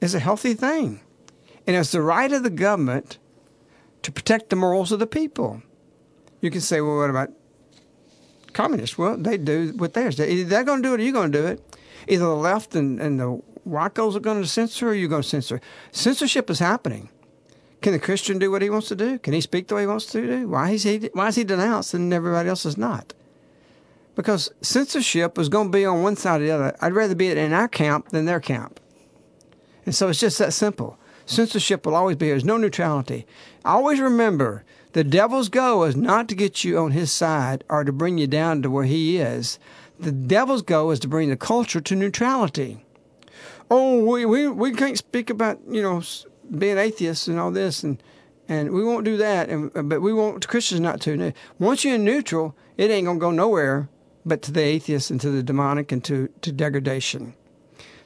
[SPEAKER 5] is a healthy thing. And it's the right of the government to protect the morals of the people. You can say, well, what about communists? Well, they do what theirs. Either they're going to do it or you're going to do it. Either the left and, and the wackos are going to censor or you're going to censor. Censorship is happening. Can the Christian do what he wants to do? Can he speak the way he wants to do? Why is he, why is he denounced and everybody else is not? Because censorship is going to be on one side or the other. I'd rather be in our camp than their camp. And so it's just that simple. Censorship will always be here. There's no neutrality. Always remember the devil's goal is not to get you on his side or to bring you down to where he is. The devil's goal is to bring the culture to neutrality. Oh, we, we, we can't speak about, you know, being atheists and all this, and, and we won't do that, and, but we want Christians not to. Once you're in neutral, it ain't to go nowhere but to the atheists and to the demonic and to, to degradation.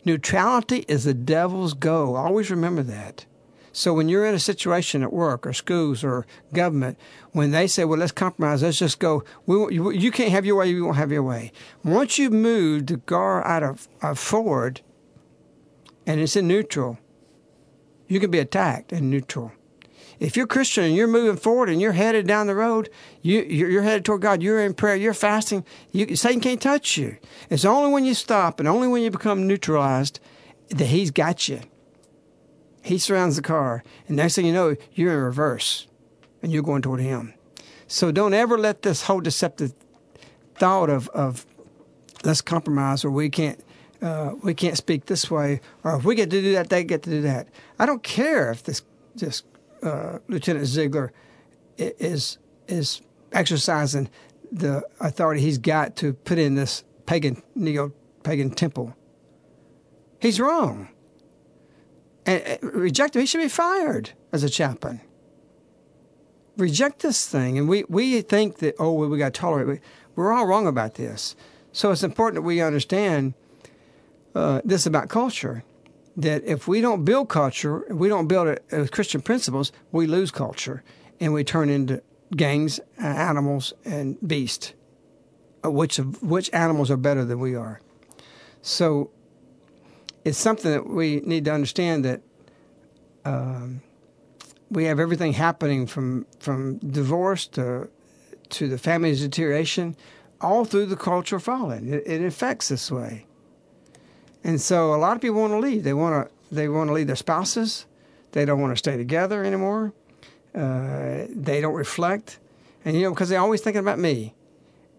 [SPEAKER 5] Neutrality is the devil's go. Always remember that. So when you're in a situation at work or schools or government, when they say, "Well, let's compromise. Let's just go. We, you, you can't have your way. You won't have your way." Once you've moved the car out of, of forward, and it's in neutral, you can be attacked and neutral. If you're Christian and you're moving forward and you're headed down the road, you, you're headed toward God, you're in prayer, you're fasting, you, Satan can't touch you. It's only when you stop and only when you become neutralized that he's got you. He surrounds the car, and next thing you know, you're in reverse and you're going toward him. So don't ever let this whole deceptive thought of, of let's compromise or we can't uh, we can't speak this way or if we get to do that they get to do that. I don't care if this this uh, Lieutenant Ziegler is is exercising the authority he's got to put in this pagan neo pagan temple. He's wrong and reject him. He should be fired as a chaplain. Reject this thing, and we, we think that oh well, we got to tolerate. We're all wrong about this. So it's important that we understand uh, this about culture. That if we don't build culture, if we don't build it with Christian principles, we lose culture, and we turn into gangs, uh, animals, and beasts. Uh, which which animals are better than we are? So it's something that we need to understand that um, we have everything happening from from divorce to to the family's deterioration, all through the culture falling. It, it affects this way, and so a lot of people want to leave. They want to they want to leave their spouses. They don't want to stay together anymore. Uh, they don't reflect, and you know because they're always thinking about me.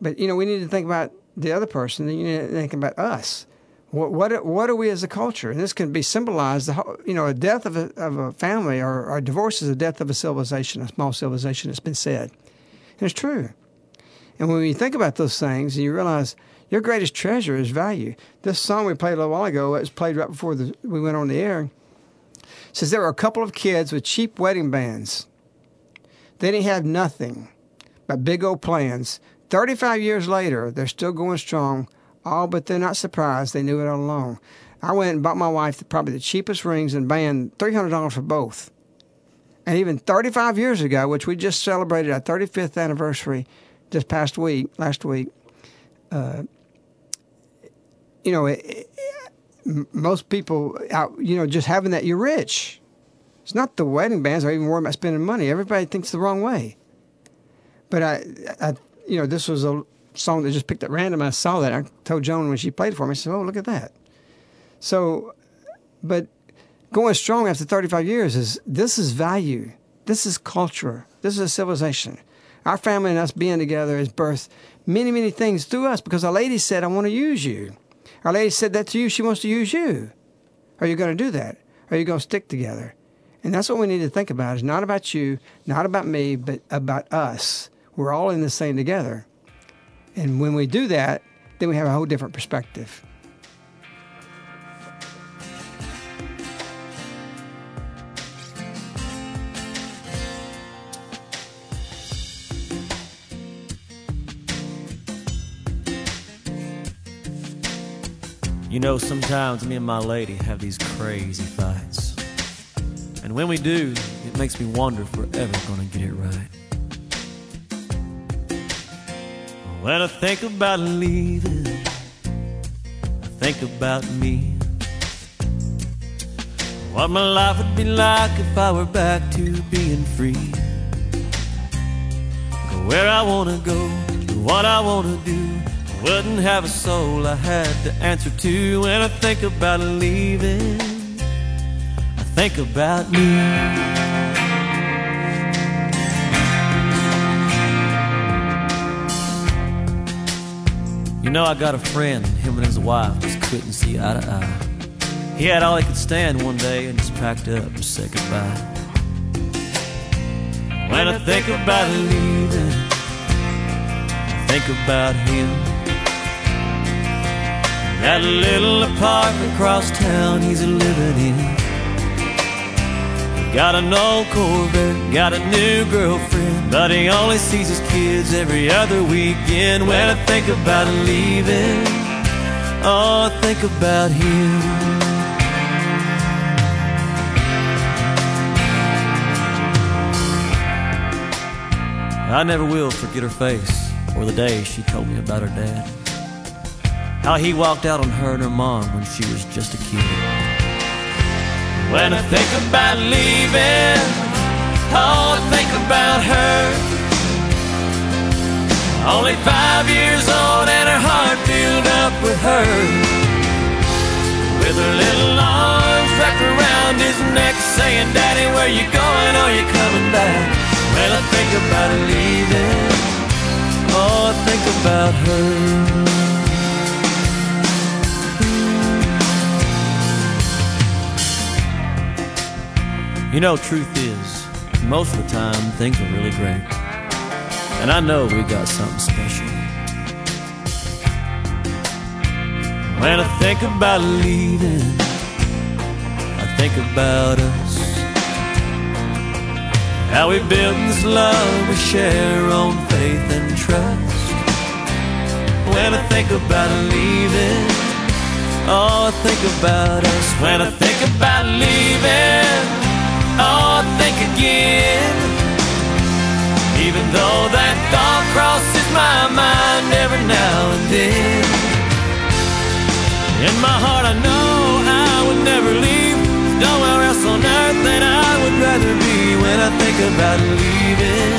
[SPEAKER 5] But you know we need to think about the other person. You need to think about us. What, what what are we as a culture? And this can be symbolized. You know, a death of a, of a family or, or a divorce is a death of a civilization, a small civilization. It's been said, and it's true. And when you think about those things, and you realize your greatest treasure is value. This song we played a little while ago, it was played right before the, we went on the air. Says there were a couple of kids with cheap wedding bands. They didn't have nothing but big old plans. Thirty-five years later, they're still going strong Oh, but they're not surprised. They knew it all along. I went and bought my wife probably the cheapest rings and band, $300 for both. And even 35 years ago, which we just celebrated our 35th anniversary this past week, last week, uh, you know, it, it, most people, out, you know, just having that, you're rich. It's not the wedding bands or even worrying about spending money. Everybody thinks the wrong way. But I, I you know, this was a song that just picked at random. I saw that. I told Joan when she played for me, I said, Oh, look at that. So, but going strong after 35 years is this is value. This is culture. This is a civilization. Our family and us being together has birthed many, many things through us because a lady said, I want to use you. Our lady said that to you. She wants to use you. Are you going to do that? Are you going to stick together? And that's what we need to think about. It's not about you, not about me, but about us. We're all in this thing together. And when we do that, then we have a whole different perspective.
[SPEAKER 8] You know, sometimes me and my lady have these crazy fights. And when we do, it makes me wonder if we're ever gonna get it right. When I think about leaving, I think about me. What my life would be like if I were back to being free. Go where I wanna go, do what I wanna do. Wouldn't have a soul I had to answer to. When I think about leaving, I think about me. You know, I got a friend, him and his wife just couldn't see eye to eye. He had all he could stand one day and just packed up and said goodbye. When I think about leaving, I think about him. That little apartment across town he's a living in. Got an old Corvette, got a new girlfriend, but he only sees his kids every other weekend. When I think about leaving, oh, I think about him. I never will forget her face or the day she told me about her dad. How he walked out on her and her mom when she was just a kid. When I think about leaving, oh, I think about her. Only five years old and her heart filled up with her. With her little arms wrapped around his neck, saying, Daddy, where you going? Are you coming back? When I think about leaving, oh, I think about her. You know, truth is, most of the time things are really great. And I know we got something special. When I think about leaving, I think about us. How we built this love we share on faith and trust. When I think about leaving, oh, I think about us. When I think about leaving, Oh, think again. Even Though that thought crosses my mind every now and then. In my heart, I know I would never leave. Nowhere else on earth that I would rather be. When I think about leaving,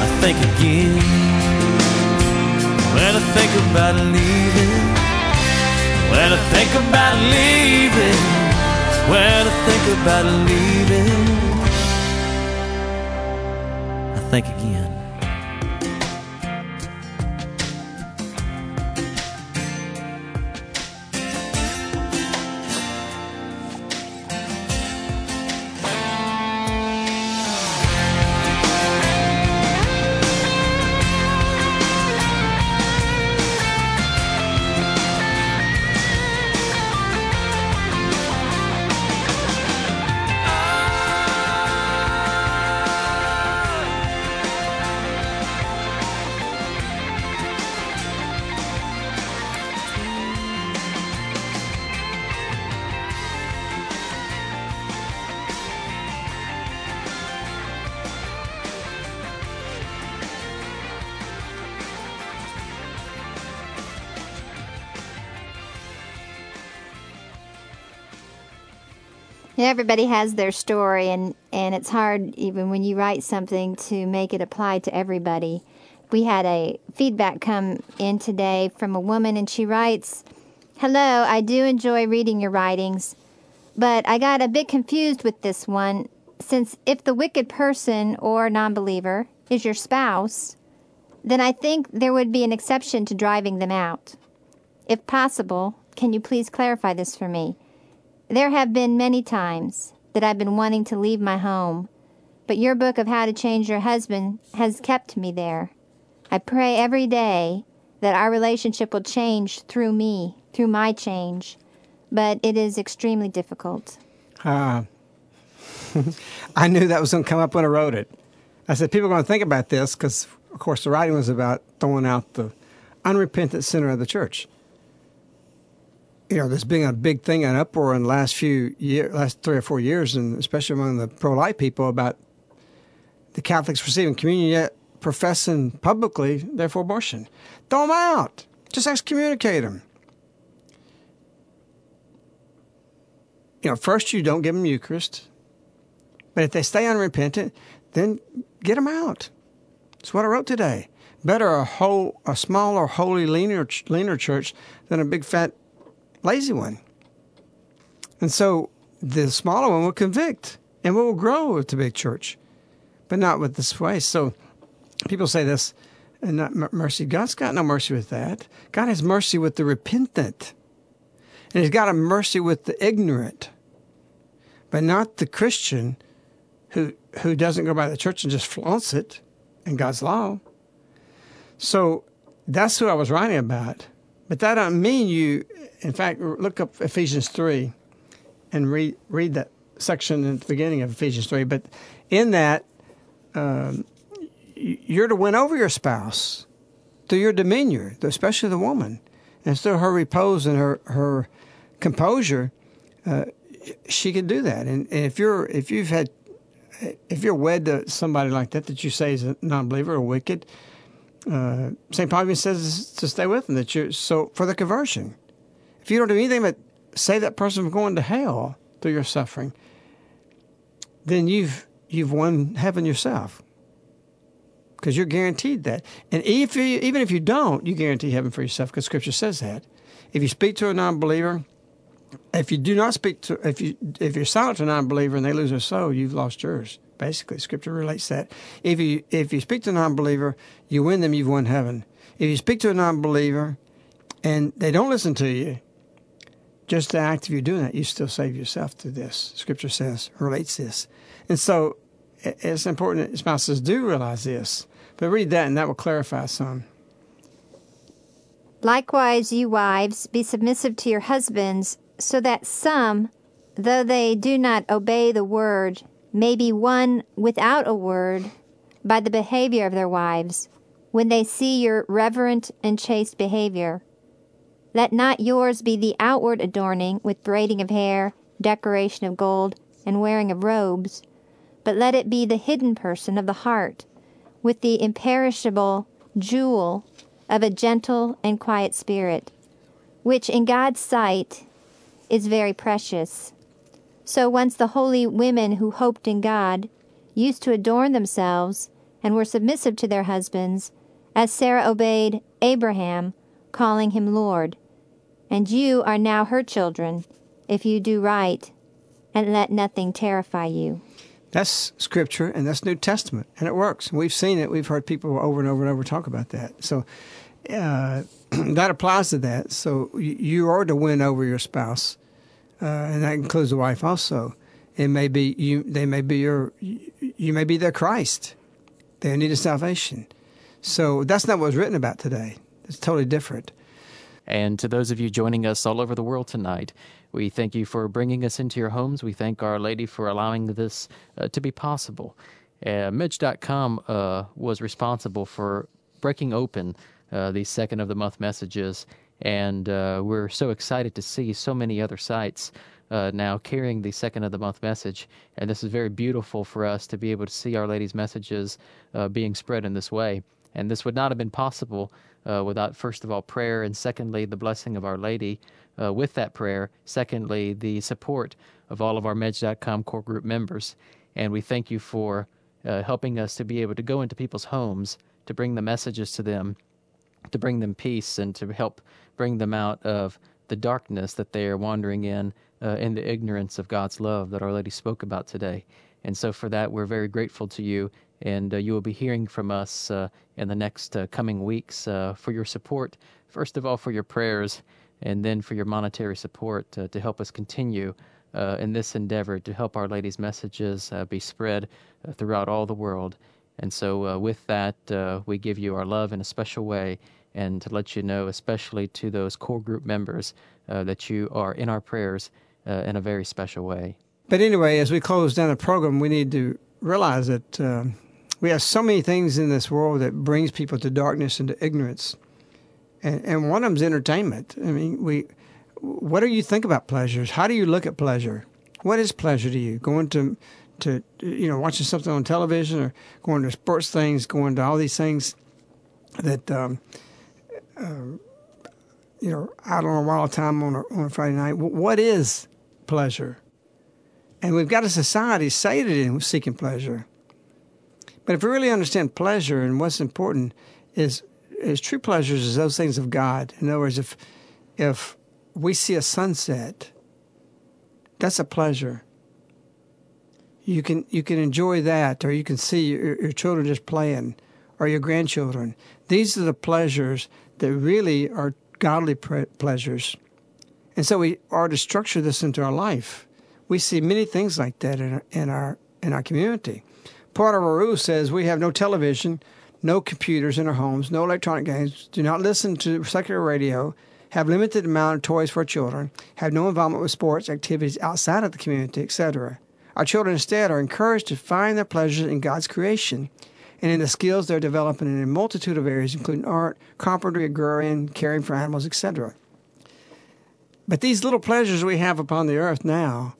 [SPEAKER 8] I think again. When I think about leaving, when I think about leaving, when I think about leaving, I think again.
[SPEAKER 6] Everybody has their story, and, and it's hard, even when you write something, to make it apply to everybody. We had a feedback come in today from a woman, and she writes Hello, I do enjoy reading your writings, but I got a bit confused with this one, since if the wicked person or non believer is your spouse, then I think there would be an exception to driving them out. If possible, can you please clarify this for me? There have been many times that I've been wanting to leave my home, but your book of How to Change Your Husband has kept me there. I pray every day that our relationship will change through me, through my change, but it is extremely difficult.
[SPEAKER 5] Uh, <laughs> I knew that was going to come up when I wrote it. I said, people are going to think about this because, of course, the writing was about throwing out the unrepentant sinner of the church. You know, there's been a big thing, an uproar in the last few last three or four years, and especially among the pro-life people about the Catholics receiving communion yet professing publicly they're for abortion. Throw them out. Just excommunicate them. You know, first you don't give them Eucharist, but if they stay unrepentant, then get them out. That's what I wrote today. Better a whole, a smaller, holy, leaner, leaner church than a big, fat, lazy one. And so the smaller one will convict and we will grow the big church, but not with this way. So people say this, and not mercy. God's got no mercy with that. God has mercy with the repentant, and He's got a mercy with the ignorant, but not the Christian who who doesn't go by the church and just flaunts it in God's law. So that's who I was writing about. But that doesn't mean you. In fact, look up Ephesians three, and read read that section at the beginning of Ephesians three. But in that, um, you're to win over your spouse through your demeanor, especially the woman, and through her repose and her her composure. Uh, she can do that, and, and if you're if you've had if you're wed to somebody like that that you say is a non-believer or wicked, uh, St. Paul even says to stay with them that you're so for the conversion. If you don't do anything but save that person from going to hell through your suffering, then you've you've won heaven yourself because you're guaranteed that. And if you, even if you don't, you guarantee heaven for yourself because Scripture says that. If you speak to a non-believer, if you do not speak to, if you if you're silent to a non-believer and they lose their soul, you've lost yours. Basically, Scripture relates that. If you if you speak to a non-believer, you win them, you've won heaven. If you speak to a non-believer and they don't listen to you, just the act of you doing that, you still save yourself through this. Scripture says relates this, and so it's important that spouses do realize this. But read that, and that will clarify some.
[SPEAKER 6] Likewise, you wives, be submissive to your husbands, so that some, though they do not obey the word, may be won without a word by the behavior of their wives, when they see your reverent and chaste behavior. Let not yours be the outward adorning with braiding of hair, decoration of gold, and wearing of robes, but let it be the hidden person of the heart with the imperishable jewel of a gentle and quiet spirit, which in God's sight is very precious. So once the holy women who hoped in God used to adorn themselves and were submissive to their husbands, as Sarah obeyed Abraham, calling him Lord. And you are now her children, if you do right, and let nothing terrify you.
[SPEAKER 5] That's scripture and that's New Testament, and it works. We've seen it. We've heard people over and over and over talk about that. So uh, <clears throat> that applies to that. So you are to win over your spouse, uh, and that includes the wife also. It may be you. They may be your. You may be their Christ. They need a salvation. So that's not what was written about today. It's totally different.
[SPEAKER 1] And to those of you joining us all over the world tonight, we thank you for bringing us into your homes. We thank Our Lady for allowing this uh, to be possible. Uh, Midge.com uh, was responsible for breaking open uh, these second of the month messages, and uh, we're so excited to see so many other sites uh, now carrying the second of the month message. And this is very beautiful for us to be able to see Our Lady's messages uh, being spread in this way. And this would not have been possible uh, without, first of all, prayer, and secondly, the blessing of Our Lady uh, with that prayer. Secondly, the support of all of our Medge.com core group members. And we thank you for uh, helping us to be able to go into people's homes to bring the messages to them, to bring them peace, and to help bring them out of the darkness that they are wandering in, uh, in the ignorance of God's love that Our Lady spoke about today. And so, for that, we're very grateful to you and uh, you will be hearing from us uh, in the next uh, coming weeks uh, for your support. First of all, for your prayers, and then for your monetary support uh, to help us continue in this endeavor to help Our Lady's messages be spread throughout all the world. And so, uh, with that, uh, we give you our love in a special way, and to let you know, especially to those core group members, uh, that you are in our prayers in a very special way.
[SPEAKER 5] But anyway, as we close down the program, we need to realize that we have so many things in this world that brings people to darkness and to ignorance, and and one of them is entertainment. I mean, we. What do you think about pleasures? How do you look at pleasure? What is pleasure to you? Going to to you know watching something on television or going to sports things, going to all these things that um, uh, you know out on a wild time on a, on a Friday night. What is pleasure? And we've got a society sated in seeking pleasure. But if we really understand pleasure and what's important is is true pleasures is those things of God. In other words, if if we see a sunset, that's a pleasure. You can you can enjoy that, or you can see your, your children just playing, or your grandchildren. These are the pleasures that really are godly pre- pleasures, and so we are to structure this into our life. We see many things like that in our, in our in our community. Porter Rue says we have no television, no computers in our homes, no electronic games, do not listen to secular radio, have limited amount of toys for children, have no involvement with sports activities outside of the community, etc. Our children instead are encouraged to find their pleasures in God's creation and in the skills they're developing in a multitude of areas, including art, carpentry, agrarian, caring for animals, etc. But these little pleasures we have upon the earth now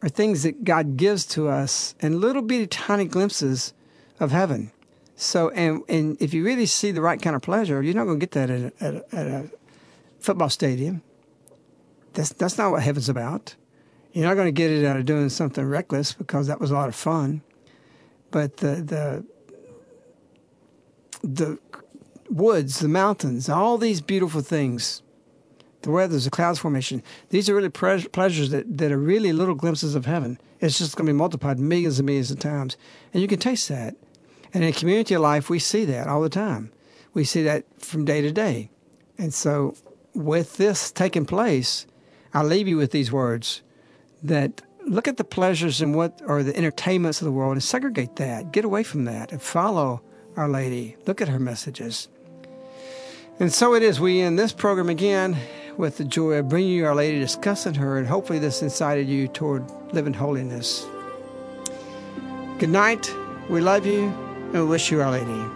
[SPEAKER 5] are things that God gives to us and little bitty tiny glimpses of heaven. So, and, and if you really see the right kind of pleasure, you're not going to get that at a, at a, at a football stadium. That's, that's not what heaven's about. You're not going to get it out of doing something reckless because that was a lot of fun. But the, the, the woods, the mountains, all these beautiful things the weather, the clouds formation. These are really pre- pleasures that, that are really little glimpses of heaven. It's just going to be multiplied millions and millions of times. And you can taste that. And in community life, we see that all the time. We see that from day to day. And so, with this taking place, I'll leave you with these words that look at the pleasures and what are the entertainments of the world and segregate that. Get away from that and follow Our Lady. Look at her messages. And so it is. We end this program again with the joy of bringing you Our Lady, discussing her, and hopefully this incited you toward living holiness. Good night. We love you and we wish you Our Lady.